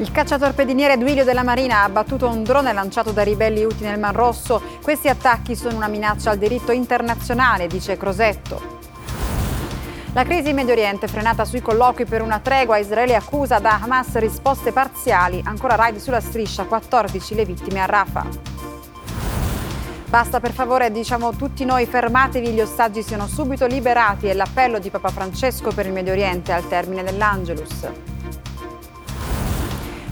Il cacciatorpediniere Duilio della Marina ha abbattuto un drone lanciato dai ribelli Houthi nel Mar Rosso. Questi attacchi sono una minaccia al diritto internazionale, dice Crosetto. La crisi in Medio Oriente, frenata sui colloqui per una tregua, Israele accusa da Hamas risposte parziali. Ancora raid sulla striscia, 14 le vittime a Rafah. Basta per favore, diciamo tutti noi, fermatevi, gli ostaggi siano subito liberati. È l'appello di Papa Francesco per il Medio Oriente al termine dell'Angelus.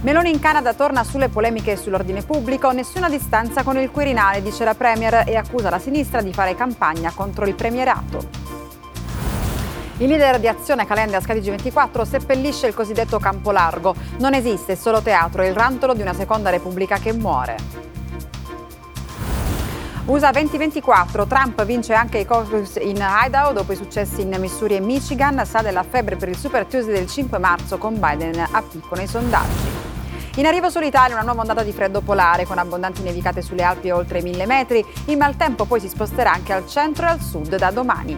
Meloni in Canada torna sulle polemiche sull'ordine pubblico, nessuna distanza con il Quirinale, dice la Premier e accusa la sinistra di fare campagna contro il premierato. Il leader di Azione Calenda Scadigi 24 seppellisce il cosiddetto campo largo. Non esiste solo teatro, è il rantolo di una seconda repubblica che muore. USA 2024, Trump vince anche i caucus in Idaho dopo i successi in Missouri e Michigan, sa della febbre per il Super Tuesday del 5 marzo con Biden a picco nei sondaggi. In arrivo sull'Italia una nuova ondata di freddo polare con abbondanti nevicate sulle Alpi oltre i 1000 metri. Il maltempo poi si sposterà anche al centro e al sud da domani.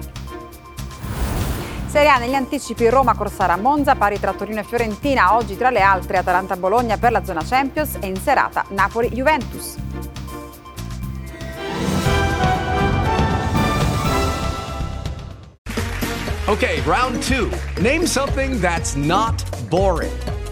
Serie A negli anticipi Roma Corsara Monza, pari tra Torino e Fiorentina, oggi tra le altre Atalanta Bologna per la zona Champions e in serata Napoli Juventus. Okay, round two. Name something that's not boring.